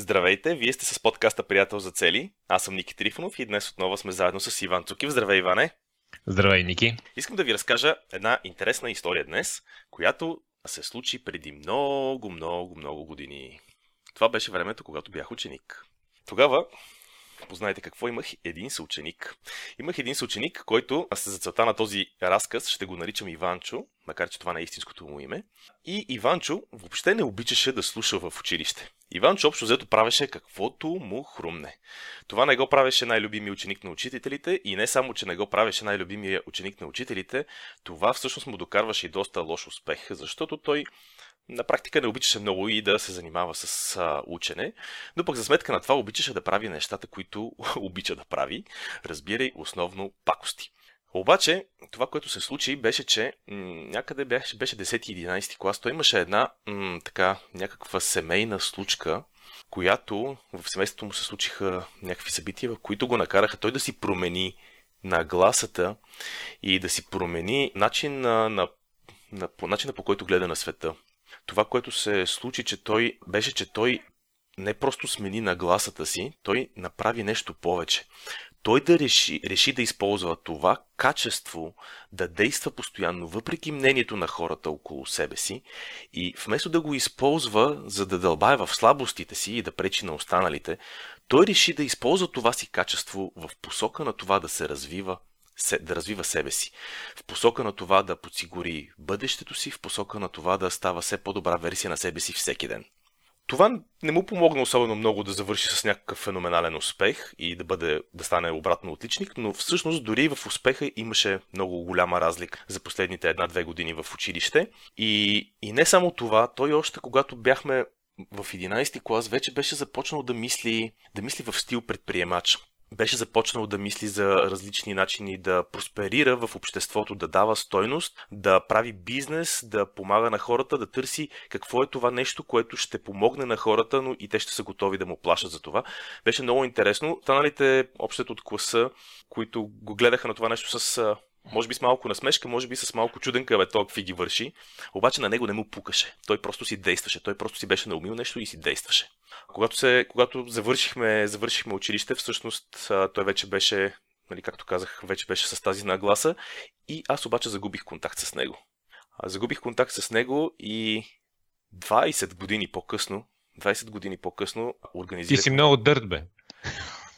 Здравейте, вие сте с подкаста Приятел за цели. Аз съм Ники Трифонов и днес отново сме заедно с Иван Цукив. Здравей, Иване! Здравей, Ники! Искам да ви разкажа една интересна история днес, която се случи преди много, много, много години. Това беше времето, когато бях ученик. Тогава Познайте какво имах един съученик. Имах един съученик, който, аз за целта на този разказ ще го наричам Иванчо, макар че това не е истинското му име. И Иванчо въобще не обичаше да слуша в училище. Иванчо общо взето правеше каквото му хрумне. Това не го правеше най-любимия ученик на учителите и не само, че не го правеше най-любимия ученик на учителите, това всъщност му докарваше и доста лош успех, защото той на практика не обичаше много и да се занимава с а, учене, но пък за сметка на това обичаше да прави нещата, които обича да прави, разбирай основно пакости. Обаче, това, което се случи, беше, че м- някъде беше, беше 10-11 клас, той имаше една м- така, някаква семейна случка, която в семейството му се случиха някакви събития, в които го накараха той да си промени нагласата и да си промени начин на, на, на, по начина по който гледа на света това, което се случи, че той беше, че той не просто смени нагласата си, той направи нещо повече. Той да реши, реши да използва това качество да действа постоянно, въпреки мнението на хората около себе си, и вместо да го използва, за да дълбае в слабостите си и да пречи на останалите, той реши да използва това си качество в посока на това да се развива да развива себе си. В посока на това да подсигури бъдещето си, в посока на това да става все по-добра версия на себе си всеки ден. Това не му помогна особено много да завърши с някакъв феноменален успех и да, бъде, да стане обратно отличник, но всъщност дори в успеха имаше много голяма разлика за последните една-две години в училище. И, и не само това, той още когато бяхме в 11 клас вече беше започнал да мисли, да мисли в стил предприемач беше започнал да мисли за различни начини да просперира в обществото, да дава стойност, да прави бизнес, да помага на хората, да търси какво е това нещо, което ще помогне на хората, но и те ще са готови да му плащат за това. Беше много интересно. Останалите общото от класа, които го гледаха на това нещо с може би с малко насмешка, може би с малко чуденка, бе, той какви ги върши. Обаче на него не му пукаше. Той просто си действаше. Той просто си беше наумил нещо и си действаше. Когато, се, когато завършихме, завършихме училище, всъщност той вече беше, нали, както казах, вече беше с тази нагласа и аз обаче загубих контакт с него. Загубих контакт с него и 20 години по-късно, 20 години по-късно организирах... Ти си много дърт, бе.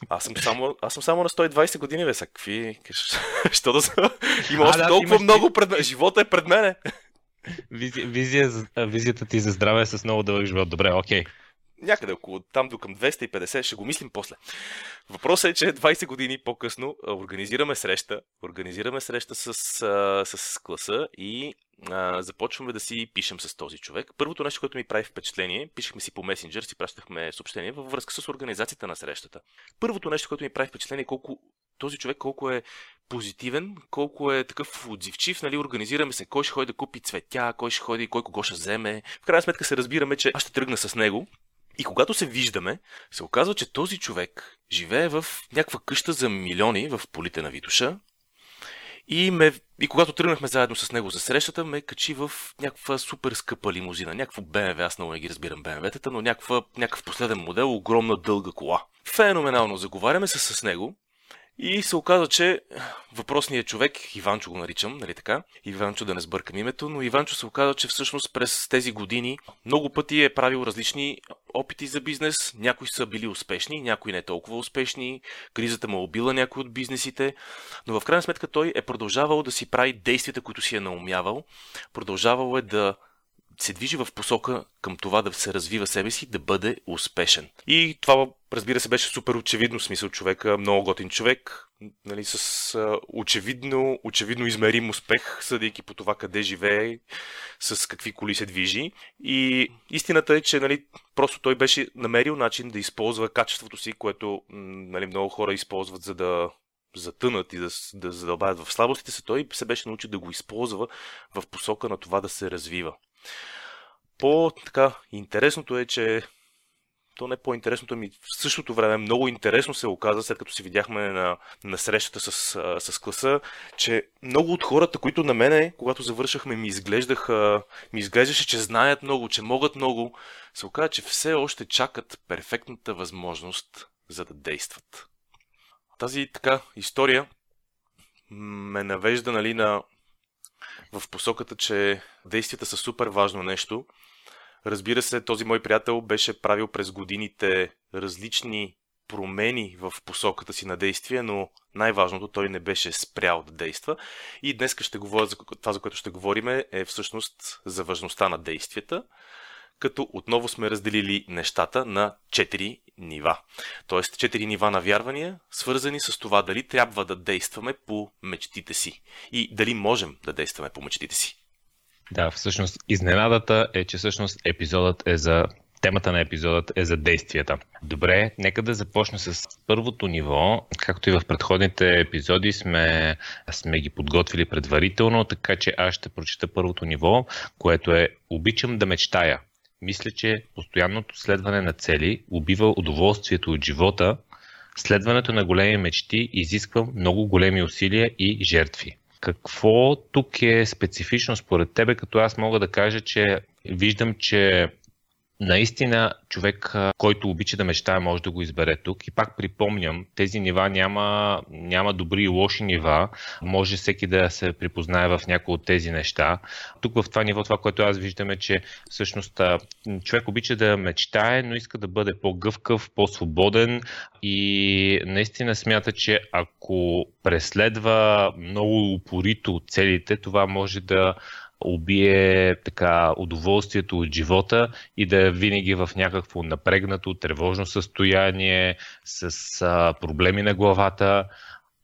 Аз съм само, аз съм само на 120 години, бе, са какви... Що да са? Има още а, да, толкова много пред мен. Живота е пред мене. Визия, визия, визията ти за здраве е с много дълъг живот. Добре, окей. Okay някъде около там до към 250, ще го мислим после. Въпросът е, че 20 години по-късно организираме среща, организираме среща с, с класа и а, започваме да си пишем с този човек. Първото нещо, което ми прави впечатление, пишехме си по месенджер, си пращахме съобщение във връзка с организацията на срещата. Първото нещо, което ми прави впечатление, е колко този човек колко е позитивен, колко е такъв отзивчив, нали, организираме се, кой ще ходи да купи цветя, кой ще ходи, кой кого ще вземе. В крайна сметка се разбираме, че аз ще тръгна с него и когато се виждаме, се оказва, че този човек живее в някаква къща за милиони в полите на Витуша. И, ме, и когато тръгнахме заедно с него за срещата, ме качи в някаква супер скъпа лимузина, някакво BMW, аз много не ги разбирам BMW-тата, но някаква, някакъв последен модел, огромна дълга кола. Феноменално заговаряме се с него и се оказа, че въпросният човек, Иванчо го наричам, нали така? Иванчо да не сбъркам името, но Иванчо се оказа, че всъщност през тези години много пъти е правил различни опити за бизнес. Някои са били успешни, някои не толкова успешни. Кризата му е убила някои от бизнесите. Но в крайна сметка той е продължавал да си прави действията, които си е наумявал. Продължавал е да се движи в посока към това да се развива себе си, да бъде успешен. И това, разбира се, беше супер очевидно, в смисъл човека, много готин човек, нали, с очевидно, очевидно измерим успех, съдейки по това къде живее, с какви коли се движи. И истината е, че нали, просто той беше намерил начин да използва качеството си, което нали, много хора използват за да затънат и да, да задълбаят в слабостите си, той се беше научил да го използва в посока на това да се развива. По-така интересното е, че то не е по-интересното ми. В същото време много интересно се оказа, след като си видяхме на, на срещата с, с класа, че много от хората, които на мене, когато завършахме, ми изглеждаха, ми изглеждаше, че знаят много, че могат много, се оказа, че все още чакат перфектната възможност за да действат. Тази така история ме навежда нали, на, в посоката, че действията са супер важно нещо. Разбира се, този мой приятел беше правил през годините различни промени в посоката си на действие, но най-важното той не беше спрял да действа. И днес ще говоря за това, за което ще говорим, е всъщност за важността на действията като отново сме разделили нещата на 4 нива. Тоест 4 нива на вярвания, свързани с това дали трябва да действаме по мечтите си и дали можем да действаме по мечтите си. Да, всъщност изненадата е, че всъщност епизодът е за темата на епизодът е за действията. Добре, нека да започна с първото ниво. Както и в предходните епизоди сме, сме ги подготвили предварително, така че аз ще прочита първото ниво, което е обичам да мечтая. Мисля, че постоянното следване на цели убива удоволствието от живота. Следването на големи мечти изисква много големи усилия и жертви. Какво тук е специфично според тебе, като аз мога да кажа, че виждам, че наистина човек, който обича да мечтае, може да го избере тук. И пак припомням, тези нива няма, няма добри и лоши нива. Може всеки да се припознае в някои от тези неща. Тук в това ниво, това, което аз виждам е, че всъщност човек обича да мечтае, но иска да бъде по-гъвкав, по-свободен и наистина смята, че ако преследва много упорито целите, това може да убие така удоволствието от живота и да е винаги в някакво напрегнато, тревожно състояние, с а, проблеми на главата.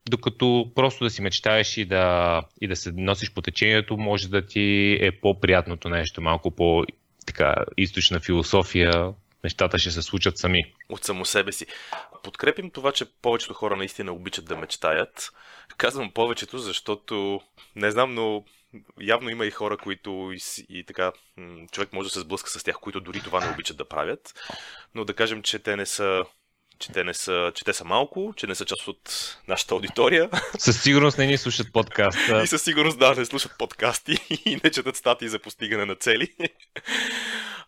Докато просто да си мечтаеш и да, и да се носиш по течението, може да ти е по-приятното нещо, малко по така източна философия, нещата ще се случат сами. От само себе си. Подкрепим това, че повечето хора наистина обичат да мечтаят. Казвам повечето, защото не знам, но явно има и хора, които и, и така, човек може да се сблъска с тях, които дори това не обичат да правят. Но да кажем, че те не са че те, не са, че те са малко, че не са част от нашата аудитория. Със сигурност не ни слушат подкаста. И със сигурност да, не слушат подкасти и не четат статии за постигане на цели.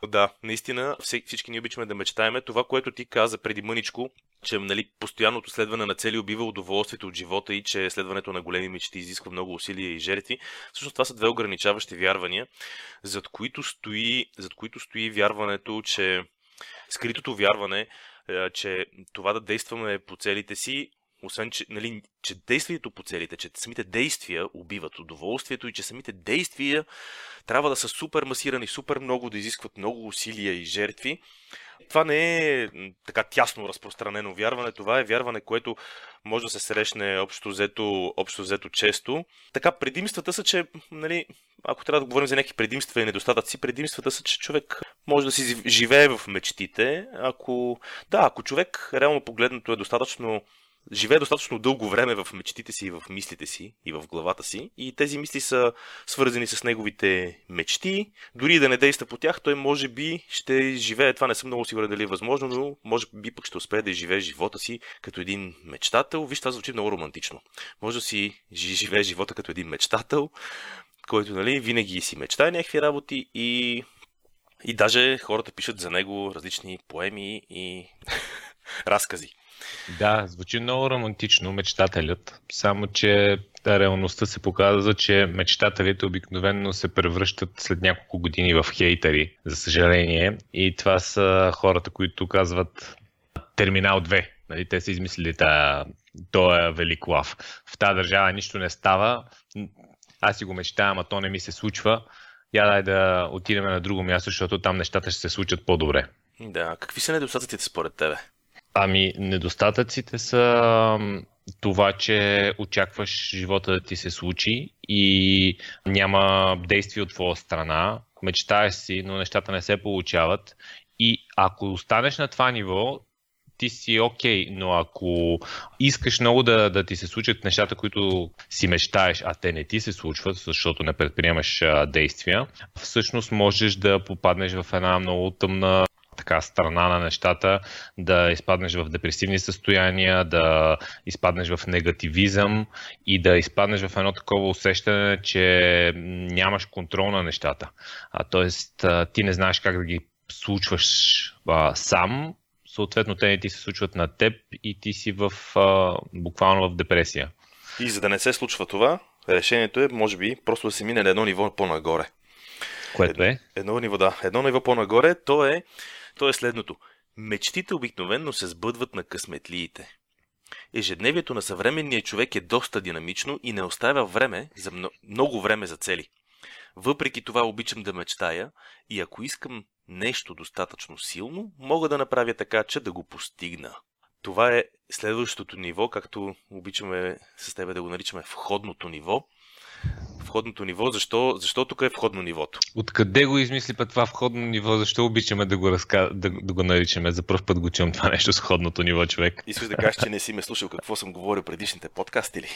Да, наистина всички ни обичаме да мечтаеме. Това, което ти каза преди мъничко, че нали, постоянното следване на цели убива удоволствието от живота и че следването на големи мечти изисква много усилия и жертви. Всъщност това са две ограничаващи вярвания, зад които стои, зад които стои вярването, че скритото вярване, че това да действаме по целите си освен, че, нали, че действието по целите, че самите действия убиват удоволствието и че самите действия трябва да са супер масирани, супер много, да изискват много усилия и жертви. Това не е така тясно разпространено вярване, това е вярване, което може да се срещне общо взето, общо взето често. Така, предимствата са, че, нали, ако трябва да говорим за някакви предимства и недостатъци, предимствата са, че човек може да си живее в мечтите. Ако, да, ако човек реално погледнато е достатъчно живее достатъчно дълго време в мечтите си, в мислите си и в главата си и тези мисли са свързани с неговите мечти. Дори да не действа по тях, той може би ще живее, това не съм много сигурен дали е възможно, но може би пък ще успее да живее живота си като един мечтател. Виж, това звучи много романтично. Може да си живее живота като един мечтател, който нали, винаги си мечтае някакви работи и и даже хората пишат за него различни поеми и разкази. Да, звучи много романтично, мечтателят. Само, че да, реалността се показва, че мечтателите обикновено се превръщат след няколко години в хейтери, за съжаление. И това са хората, които казват Терминал 2. Нали, те са измислили тая, тоя велик лав. В тази държава нищо не става. Аз си го мечтавам, а то не ми се случва. Я дай да отидем на друго място, защото там нещата ще се случат по-добре. Да, какви са недостатъците според тебе? Ами, недостатъците са това, че очакваш живота да ти се случи и няма действие от твоя страна, мечтаеш си, но нещата не се получават. И ако останеш на това ниво, ти си окей, okay, но ако искаш много да, да ти се случат нещата, които си мечтаеш, а те не ти се случват, защото не предприемаш действия, всъщност можеш да попаднеш в една много тъмна така страна на нещата, да изпаднеш в депресивни състояния, да изпаднеш в негативизъм и да изпаднеш в едно такова усещане, че нямаш контрол на нещата. А, тоест, ти не знаеш как да ги случваш а, сам, съответно те не ти се случват на теб и ти си в, а, буквално в депресия. И за да не се случва това, решението е, може би, просто да се мине на едно ниво по-нагоре. Което е? Едно ниво, да. Едно ниво по-нагоре, то е, то е следното. Мечтите обикновенно се сбъдват на късметлиите. Ежедневието на съвременния човек е доста динамично и не оставя време за много време за цели. Въпреки това обичам да мечтая и ако искам нещо достатъчно силно, мога да направя така, че да го постигна. Това е следващото ниво, както обичаме с тебе да го наричаме входното ниво. Входното ниво, защо, защо тук е входно нивото? Откъде го измисли път това входно ниво? Защо обичаме да го, разка... да, да го наричаме? За първ път го чувам това нещо с входното ниво, човек. Искаш да кажеш, че не си ме слушал какво съм говорил предишните подкасти ли?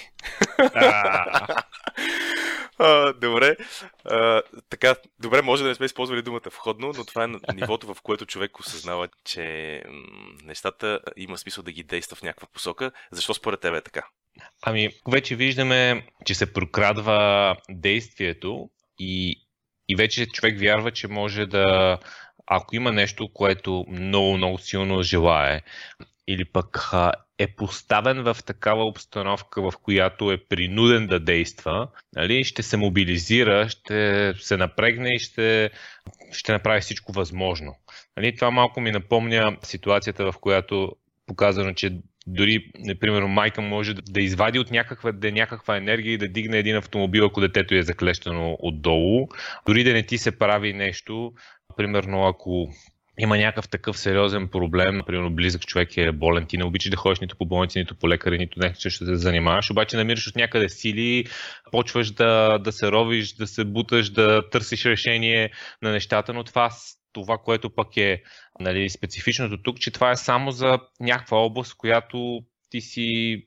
А, добре. А, така, добре, може да не сме използвали думата входно, но това е нивото, в което човек осъзнава, че нещата има смисъл да ги действа в някаква посока. Защо според тебе е така? Ами, вече виждаме, че се прокрадва действието и, и вече човек вярва, че може да, ако има нещо, което много, много силно желае, или пък е поставен в такава обстановка, в която е принуден да действа, нали, ще се мобилизира, ще се напрегне и ще, ще направи всичко възможно. Нали, това малко ми напомня ситуацията, в която показано, че дори, например, майка може да извади от някаква, да някаква енергия и да дигне един автомобил, ако детето е заклещено отдолу. Дори да не ти се прави нещо, примерно ако има някакъв такъв сериозен проблем, примерно близък човек е болен, ти не обичаш да ходиш нито по болници, нито по лекари, нито нещо ще се занимаваш, обаче намираш от някъде сили, почваш да, да се ровиш, да се буташ, да търсиш решение на нещата, но това това, което пък е нали, специфичното тук, че това е само за някаква област, която ти си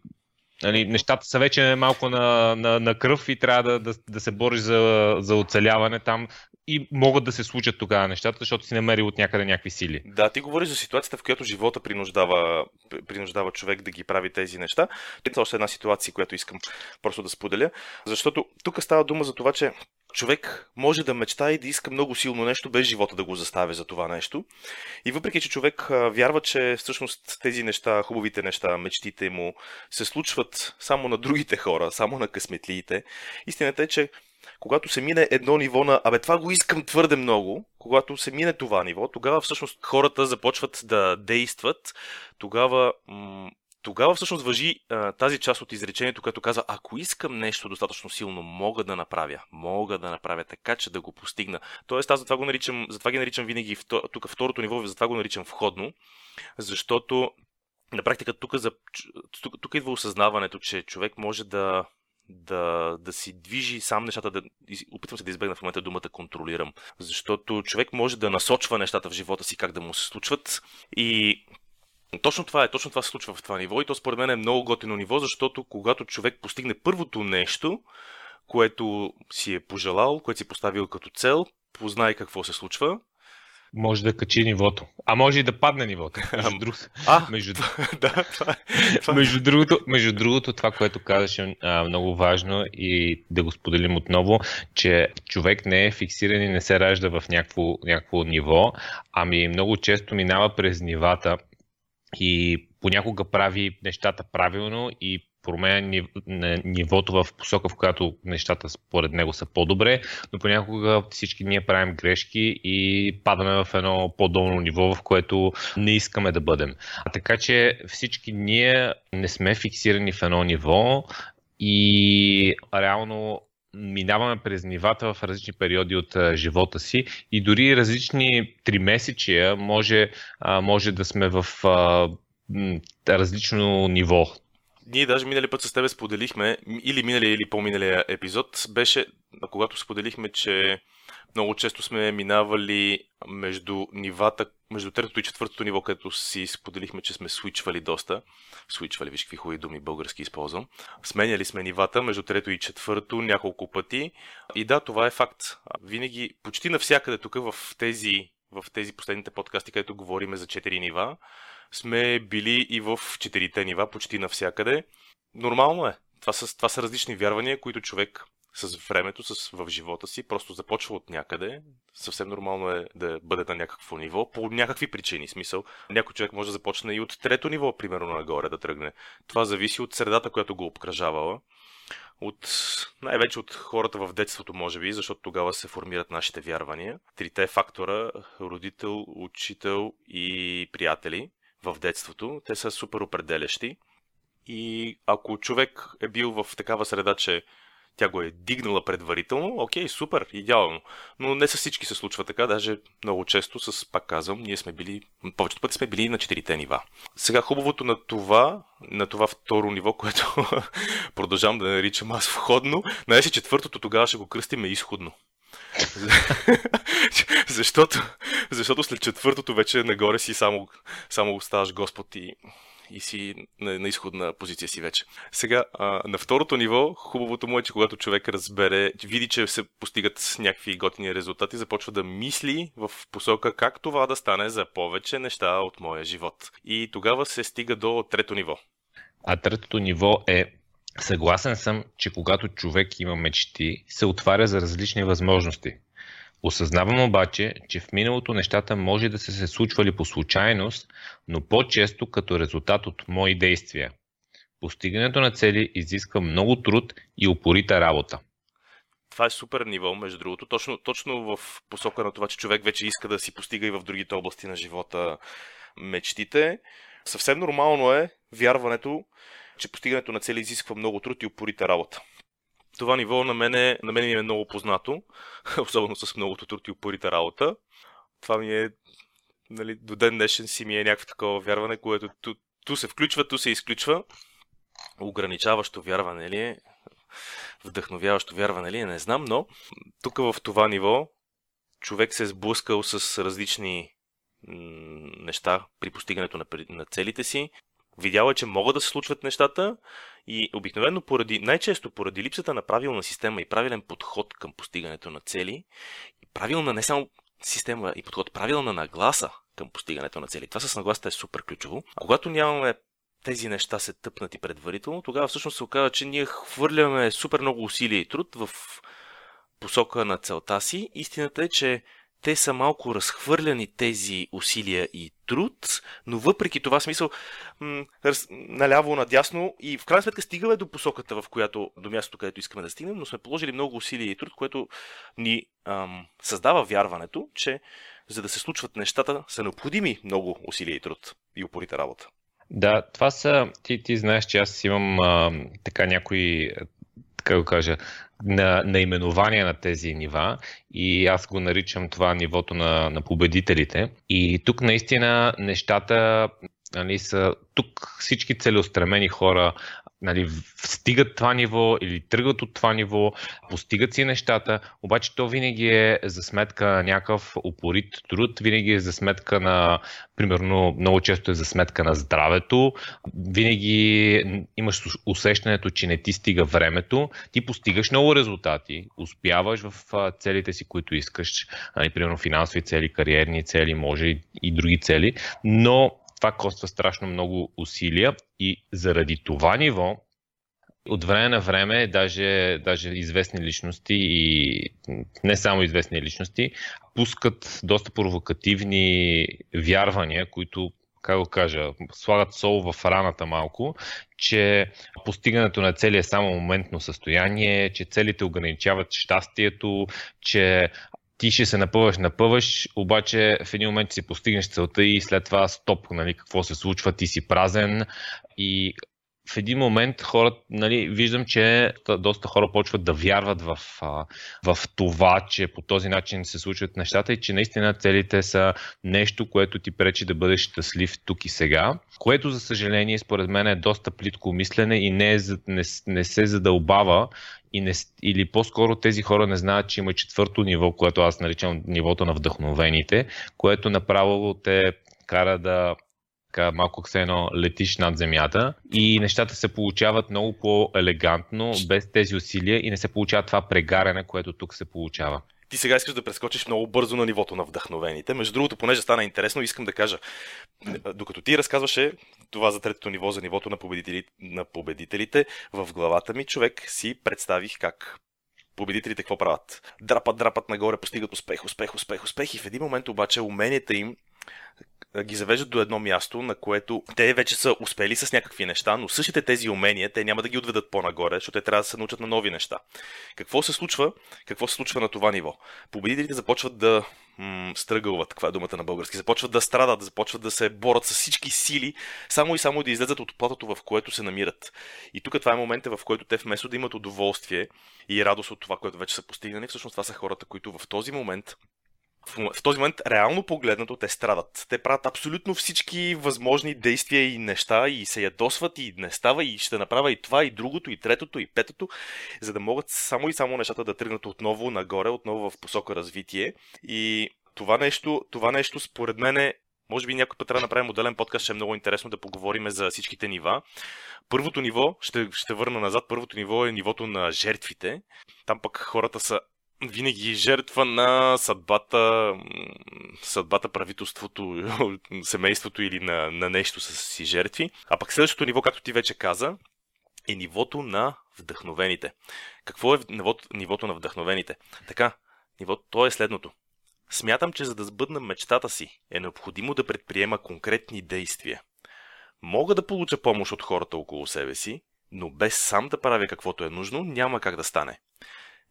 Нали, нещата са вече малко на, на, на кръв и трябва да, да, да се бориш за, за оцеляване там и могат да се случат тогава нещата, защото си намерил от някъде някакви сили. Да, ти говориш за ситуацията, в която живота принуждава, принуждава човек да ги прави тези неща. Това е още една ситуация, която искам просто да споделя, защото тук става дума за това, че човек може да мечта и да иска много силно нещо, без живота да го заставя за това нещо. И въпреки, че човек вярва, че всъщност тези неща, хубавите неща, мечтите му се случват само на другите хора, само на късметлиите, истината е, че когато се мине едно ниво на абе това го искам твърде много, когато се мине това ниво, тогава всъщност хората започват да действат, тогава м- тогава всъщност въжи а, тази част от изречението, което казва, ако искам нещо достатъчно силно, мога да направя. Мога да направя така, че да го постигна. Тоест, аз затова го наричам, затова ги наричам винаги тук второто ниво, затова го наричам входно, защото на практика тук, за, тук, тук идва осъзнаването, че човек може да, да, да си движи сам нещата, да, опитвам се да избегна в момента думата контролирам, защото човек може да насочва нещата в живота си как да му се случват и точно това е, точно това се случва в това ниво и то според мен е много готино ниво, защото когато човек постигне първото нещо, което си е пожелал, което си е поставил като цел, познай какво се случва, може да качи нивото. А може и да падне нивото. Между, друг... а, между... да, това това... между, другото, между другото, това, което казаш е много важно и да го споделим отново, че човек не е фиксиран и не се ражда в някакво, някакво ниво, ами много често минава през нивата и понякога прави нещата правилно и променя нивото в посока, в която нещата според него са по-добре, но понякога всички ние правим грешки и падаме в едно по-долно ниво, в което не искаме да бъдем. А така че всички ние не сме фиксирани в едно ниво и реално минаваме през нивата в различни периоди от а, живота си и дори различни три месечия може, а, може да сме в а, различно ниво. Ние даже минали път с тебе споделихме, или миналия или по-миналия епизод, беше когато споделихме, че много често сме минавали между нивата, между третото и четвъртото ниво, където си споделихме, че сме свичвали доста. Свичвали, виж какви хубави думи български използвам. Сменяли сме нивата между трето и четвърто няколко пъти. И да, това е факт. Винаги, почти навсякъде тук в тези в тези последните подкасти, където говориме за четири нива, сме били и в четирите нива, почти навсякъде. Нормално е. Това са, това са различни вярвания, които човек с времето, с, в живота си, просто започва от някъде. Съвсем нормално е да бъде на някакво ниво, по някакви причини. Смисъл, някой човек може да започне и от трето ниво, примерно, нагоре да тръгне. Това зависи от средата, която го обкръжавала. От, най-вече от хората в детството, може би, защото тогава се формират нашите вярвания. Трите фактора родител, учител и приятели в детството, те са супер определящи. И ако човек е бил в такава среда, че тя го е дигнала предварително, окей, супер, идеално. Но не с всички се случва така, даже много често, с, пак казвам, ние сме били, повечето пъти сме били на четирите нива. Сега хубавото на това, на това второ ниво, което продължавам да наричам аз входно, най-си четвъртото тогава ще го кръстиме изходно. защото, защото след четвъртото вече нагоре си само, само оставаш Господ и и си на, на изходна позиция си вече. Сега, а, на второто ниво, хубавото му е, че когато човек разбере, види, че се постигат някакви готини резултати, започва да мисли в посока как това да стане за повече неща от моя живот. И тогава се стига до трето ниво. А третото ниво е Съгласен съм, че когато човек има мечти, се отваря за различни възможности. Осъзнавам обаче, че в миналото нещата може да са се случвали по случайност, но по-често като резултат от мои действия. Постигането на цели изисква много труд и упорита работа. Това е супер ниво, между другото. Точно, точно в посока на това, че човек вече иска да си постига и в другите области на живота мечтите. Съвсем нормално е вярването, че постигането на цели изисква много труд и упорита работа това ниво на мен, е, на мен ми е много познато, особено с многото труд и упорита работа. Това ми е, нали, до ден днешен си ми е някакво такова вярване, което ту, ту се включва, ту се изключва. Ограничаващо вярване ли е? Вдъхновяващо вярване ли е? Не знам, но тук в това ниво човек се е сблъскал с различни неща при постигането на, на целите си. Видял е, че могат да се случват нещата и обикновено поради, най-често поради липсата на правилна система и правилен подход към постигането на цели, и правилна не само система и подход, правилна нагласа към постигането на цели. Това с нагласата е супер ключово. А когато нямаме тези неща се тъпнати предварително, тогава всъщност се оказва, че ние хвърляме супер много усилия и труд в посока на целта си. Истината е, че те са малко разхвърляни тези усилия и труд, но въпреки това смисъл м- раз, наляво, надясно и в крайна сметка стигаме до посоката, в която, до мястото, където искаме да стигнем, но сме положили много усилия и труд, което ни ам, създава вярването, че за да се случват нещата са необходими много усилия и труд и упорита работа. Да, това са, ти, ти знаеш, че аз имам а, така някои как го кажа, на наименование на тези нива и аз го наричам това нивото на, на победителите. И тук наистина нещата нали, са тук всички целеустремени хора нали, стигат това ниво или тръгват от това ниво, постигат си нещата, обаче то винаги е за сметка на някакъв упорит труд, винаги е за сметка на, примерно, много често е за сметка на здравето, винаги имаш усещането, че не ти стига времето, ти постигаш много резултати, успяваш в целите си, които искаш, нали, примерно финансови цели, кариерни цели, може и други цели, но това коства страшно много усилия и заради това ниво от време на време даже, даже известни личности и не само известни личности пускат доста провокативни вярвания, които как го кажа, слагат сол в раната малко, че постигането на цели е само моментно състояние, че целите ограничават щастието, че ти ще се напъваш, напъваш, обаче в един момент си постигнеш целта и след това стоп, нали, какво се случва, ти си празен. И в един момент хората, нали, виждам, че доста хора почват да вярват в, в това, че по този начин се случват нещата и че наистина целите са нещо, което ти пречи да бъдеш щастлив тук и сега, което за съжаление според мен е доста плитко мислене и не, е, не, не се задълбава и не, или по-скоро тези хора не знаят, че има четвърто ниво, което аз наричам нивото на вдъхновените, което направо те кара да така, малко се едно летиш над земята и нещата се получават много по-елегантно, без тези усилия и не се получава това прегаряне, което тук се получава. Ти сега искаш да прескочиш много бързо на нивото на вдъхновените. Между другото, понеже стана интересно, искам да кажа, докато ти разказваше това за третото ниво, за нивото на победителите, на победителите в главата ми човек си представих как победителите какво правят. Драпат, драпат нагоре, постигат успех, успех, успех, успех и в един момент обаче уменията им ги завеждат до едно място, на което те вече са успели с някакви неща, но същите тези умения те няма да ги отведат по-нагоре, защото те трябва да се научат на нови неща. Какво се случва? Какво се случва на това ниво? Победителите започват да стръгълват, каква е думата на български, започват да страдат, започват да се борят с всички сили, само и само да излезат от платото, в което се намират. И тук това е момента, в който те вместо да имат удоволствие и радост от това, което вече са постигнали, всъщност това са хората, които в този момент в този момент, реално погледнато, те страдат. Те правят абсолютно всички възможни действия и неща и се ядосват и не става и ще направя и това, и другото, и третото, и петото, за да могат само и само нещата да тръгнат отново нагоре, отново в посока развитие. И това нещо, това нещо според мен е може би някой път трябва да направим моделен подкаст, ще е много интересно да поговорим за всичките нива. Първото ниво, ще, ще върна назад, първото ниво е нивото на жертвите. Там пък хората са винаги жертва на съдбата, съдбата правителството, семейството или на, на нещо с си жертви. А пък следващото ниво, както ти вече каза, е нивото на вдъхновените. Какво е нивото, нивото на вдъхновените? Така, нивото, то е следното. Смятам, че за да сбъдна мечтата си, е необходимо да предприема конкретни действия. Мога да получа помощ от хората около себе си, но без сам да правя каквото е нужно, няма как да стане.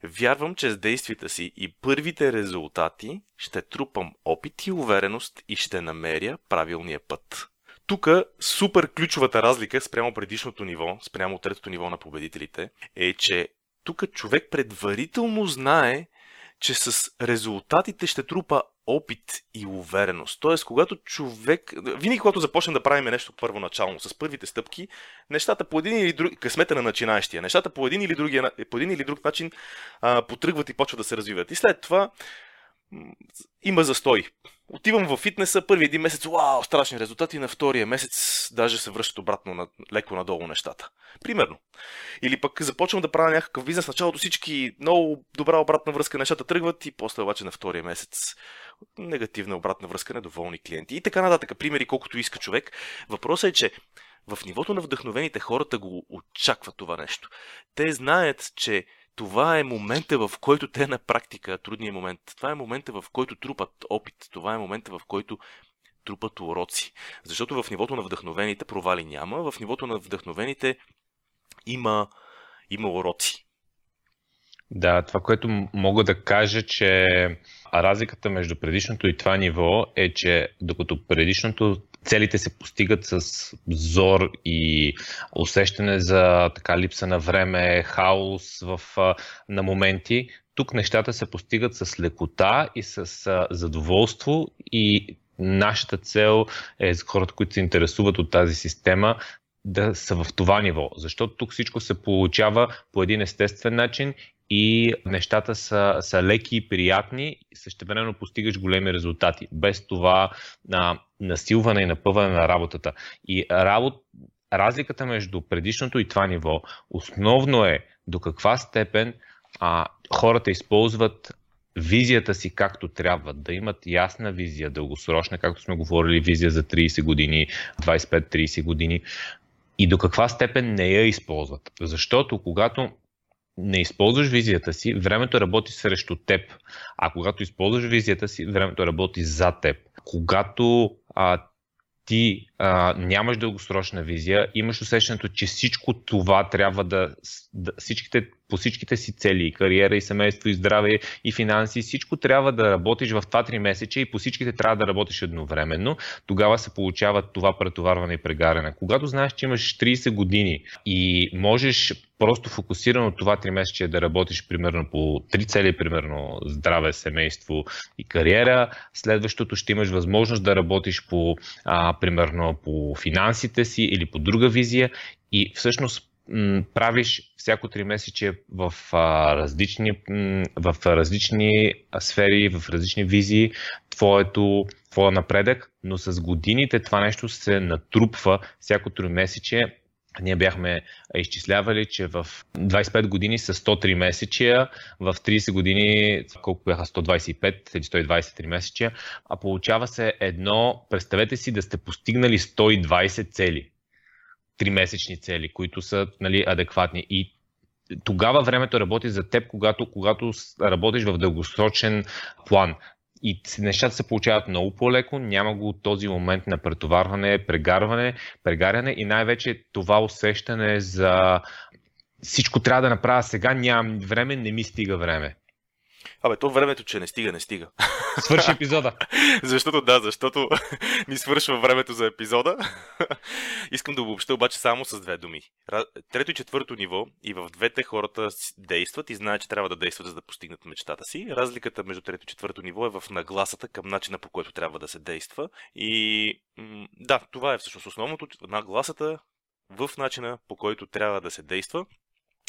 Вярвам, че с действията си и първите резултати ще трупам опит и увереност и ще намеря правилния път. Тук супер ключовата разлика спрямо предишното ниво, спрямо третото ниво на победителите, е, че тук човек предварително знае, че с резултатите ще трупа опит и увереност. Тоест, когато човек... Винаги, когато започнем да правим нещо първоначално, с първите стъпки, нещата по един или друг... Късмета на начинаещия. Нещата по един или, другия, по един или друг начин а, потръгват и почват да се развиват. И след това има застой. Отивам в фитнеса, първи един месец, вау, страшни резултати, на втория месец даже се връщат обратно на, леко надолу нещата. Примерно. Или пък започвам да правя някакъв бизнес, началото всички много добра обратна връзка, нещата тръгват и после обаче на втория месец негативна обратна връзка, недоволни клиенти и така нататък. Примери колкото иска човек. Въпросът е, че в нивото на вдъхновените хората го очакват това нещо. Те знаят, че това е момента, в който те на практика, трудният момент, това е момента, в който трупат опит, това е момента, в който трупат уроци. Защото в нивото на вдъхновените провали няма, в нивото на вдъхновените има, има уроци. Да, това, което мога да кажа, че разликата между предишното и това ниво е, че докато предишното целите се постигат с зор и усещане за така липса на време, хаос в, на моменти, тук нещата се постигат с лекота и с задоволство и нашата цел е за хората, които се интересуват от тази система, да са в това ниво, защото тук всичко се получава по един естествен начин и нещата са, са леки и приятни, същевременно постигаш големи резултати. Без това на насилване и напъване на работата. И работ... разликата между предишното и това ниво основно е до каква степен а, хората използват визията си както трябва, да имат ясна визия, дългосрочна, както сме говорили, визия за 30 години, 25-30 години, и до каква степен не я използват. Защото когато не използваш визията си, времето работи срещу теб. А когато използваш визията си, времето работи за теб. Когато а, ти а, нямаш дългосрочна визия, имаш усещането, че всичко това трябва да, да всичките, по всичките си цели, и кариера, и семейство, и здраве, и финанси, всичко трябва да работиш в 2-3 месеца и по всичките трябва да работиш едновременно, тогава се получава това претоварване и прегаряне. Когато знаеш, че имаш 30 години и можеш просто фокусирано това 3 месече да работиш примерно по три цели, примерно здраве, семейство и кариера. Следващото ще имаш възможност да работиш по, а, примерно, по финансите си или по друга визия и всъщност правиш всяко три месече в, а, различни, в различни сфери, в различни визии, твоето, твоя напредък, но с годините това нещо се натрупва всяко три месече. Ние бяхме изчислявали, че в 25 години са 103 месечия, в 30 години колко бяха? 125 или 123 месечия, а получава се едно, представете си да сте постигнали 120 цели, 3 месечни цели, които са нали, адекватни. И тогава времето работи за теб, когато, когато работиш в дългосрочен план и нещата се получават много по-леко, няма го този момент на претоварване, прегарване, прегаряне и най-вече това усещане за всичко трябва да направя сега, нямам време, не ми стига време. Абе, то времето, че не стига, не стига. Свърши епизода. защото да, защото ни свършва времето за епизода. Искам да обобща обаче само с две думи. Трето и четвърто ниво и в двете хората действат и знаят, че трябва да действат, за да постигнат мечтата си. Разликата между трето и четвърто ниво е в нагласата към начина по който трябва да се действа. И да, това е всъщност основното. Нагласата в начина по който трябва да се действа.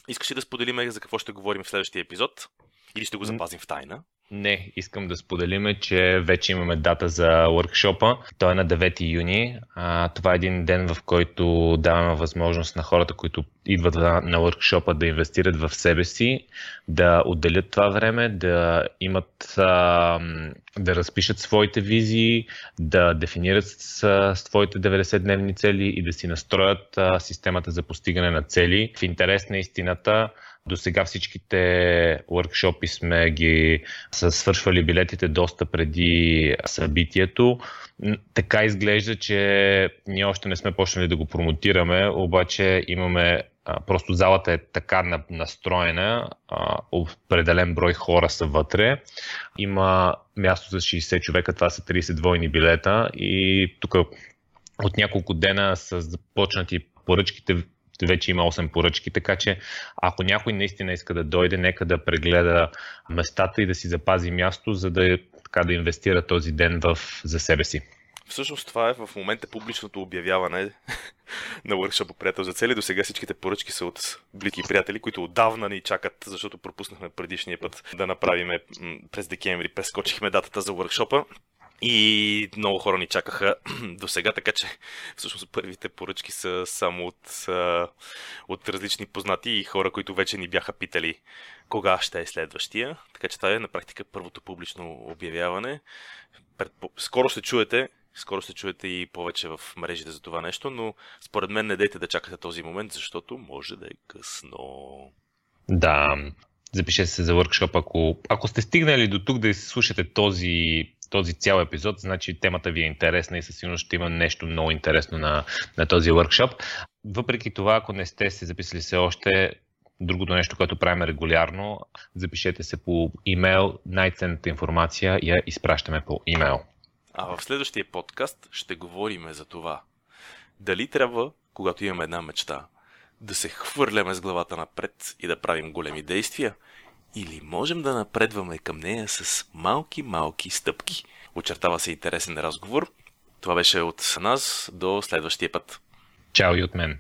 Искаш ли да споделим за какво ще говорим в следващия епизод? Или ще го запазим в тайна? Не, искам да споделиме, че вече имаме дата за workshop Той е на 9 юни. А, това е един ден, в който даваме възможност на хората, които идват на, на workshop да инвестират в себе си, да отделят това време, да имат, а, да разпишат своите визии, да дефинират с, своите 90-дневни цели и да си настроят а, системата за постигане на цели. В интерес на истината, до сега всичките workshopи сме ги свършвали билетите доста преди събитието. Така изглежда, че ние още не сме почнали да го промотираме, обаче имаме просто залата е така настроена, определен брой хора са вътре. Има място за 60 човека, това са 30 двойни билета и тук от няколко дена са започнати поръчките вече има 8 поръчки, така че ако някой наистина иска да дойде, нека да прегледа местата и да си запази място, за да, така, да инвестира този ден в, за себе си. Всъщност това е в момента публичното обявяване на workshop приятел за цели. До сега всичките поръчки са от блики приятели, които отдавна ни чакат, защото пропуснахме предишния път да направим през декември. Прескочихме датата за workshop и много хора ни чакаха до сега, така че всъщност първите поръчки са само от, от различни познати и хора, които вече ни бяха питали кога ще е следващия. Така че това е на практика първото публично обявяване. Скоро ще чуете, скоро ще чуете и повече в мрежите за това нещо, но според мен не дейте да чакате този момент, защото може да е късно. Да, запишете се за workshop, ако, ако сте стигнали до тук да слушате този този цял епизод, значи темата ви е интересна и със сигурност ще има нещо много интересно на, на този workshop. Въпреки това, ако не сте се записали все още, другото нещо, което правим регулярно, запишете се по имейл, най-ценната информация я изпращаме по имейл. А в следващия подкаст ще говорим за това. Дали трябва, когато имаме една мечта, да се хвърляме с главата напред и да правим големи действия – или можем да напредваме към нея с малки-малки стъпки. Очертава се интересен разговор. Това беше от нас. До следващия път. Чао и от мен.